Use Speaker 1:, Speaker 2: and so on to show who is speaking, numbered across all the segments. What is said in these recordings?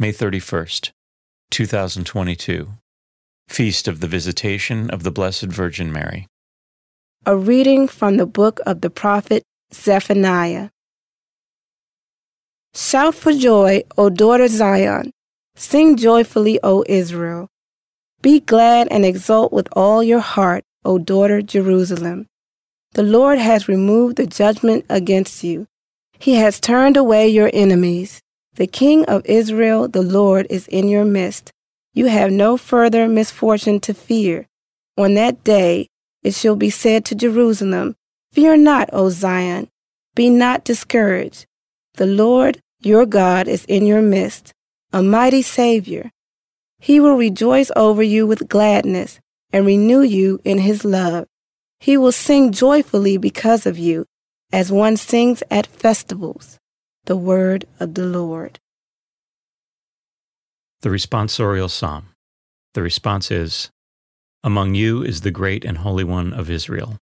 Speaker 1: May 31st, 2022. Feast of the Visitation of the Blessed Virgin Mary.
Speaker 2: A reading from the book of the prophet Zephaniah. Shout for joy, O daughter Zion. Sing joyfully, O Israel. Be glad and exult with all your heart, O daughter Jerusalem. The Lord has removed the judgment against you. He has turned away your enemies. The King of Israel, the Lord, is in your midst. You have no further misfortune to fear. On that day it shall be said to Jerusalem, Fear not, O Zion, be not discouraged. The Lord your God is in your midst, a mighty Savior. He will rejoice over you with gladness and renew you in his love. He will sing joyfully because of you, as one sings at festivals. The word of the Lord.
Speaker 1: The responsorial psalm. The response is Among you is the great and holy one of Israel.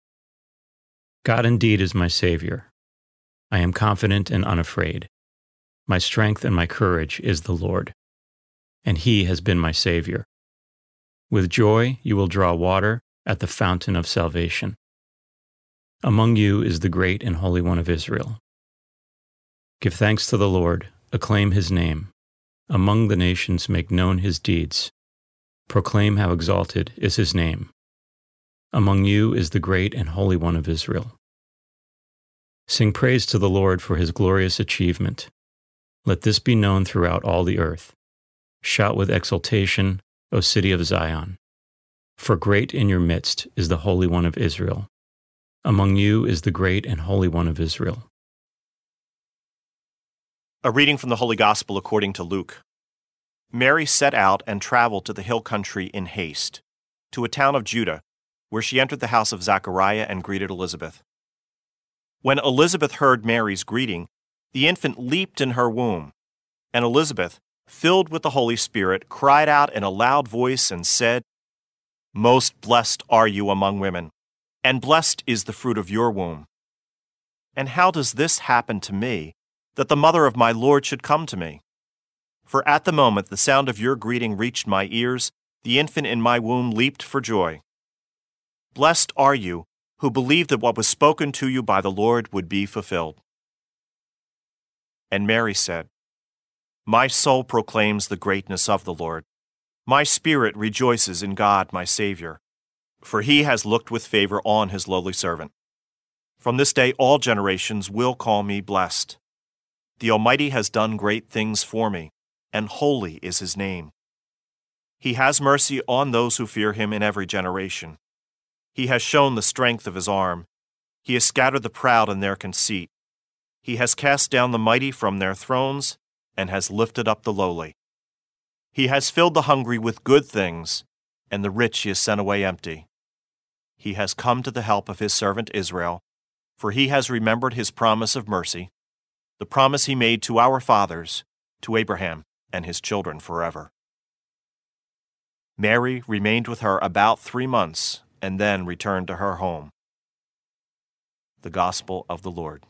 Speaker 1: God indeed is my Savior. I am confident and unafraid. My strength and my courage is the Lord, and He has been my Savior. With joy you will draw water at the fountain of salvation. Among you is the great and holy one of Israel. Give thanks to the Lord, acclaim his name. Among the nations make known his deeds. Proclaim how exalted is his name. Among you is the great and holy one of Israel. Sing praise to the Lord for his glorious achievement. Let this be known throughout all the earth. Shout with exultation, O city of Zion. For great in your midst is the Holy One of Israel. Among you is the great and Holy One of Israel.
Speaker 3: A reading from the Holy Gospel according to Luke. Mary set out and traveled to the hill country in haste, to a town of Judah, where she entered the house of Zachariah and greeted Elizabeth. When Elizabeth heard Mary's greeting, the infant leaped in her womb, and Elizabeth, filled with the Holy Spirit, cried out in a loud voice and said, Most blessed are you among women, and blessed is the fruit of your womb. And how does this happen to me, that the mother of my Lord should come to me? For at the moment the sound of your greeting reached my ears, the infant in my womb leaped for joy. Blessed are you who believed that what was spoken to you by the Lord would be fulfilled. And Mary said, My soul proclaims the greatness of the Lord. My spirit rejoices in God my Savior, for he has looked with favor on his lowly servant. From this day all generations will call me blessed. The Almighty has done great things for me, and holy is his name. He has mercy on those who fear him in every generation. He has shown the strength of his arm. He has scattered the proud in their conceit. He has cast down the mighty from their thrones and has lifted up the lowly. He has filled the hungry with good things, and the rich he has sent away empty. He has come to the help of his servant Israel, for he has remembered his promise of mercy, the promise he made to our fathers, to Abraham and his children forever. Mary remained with her about three months and then returned to her home. The Gospel of the Lord.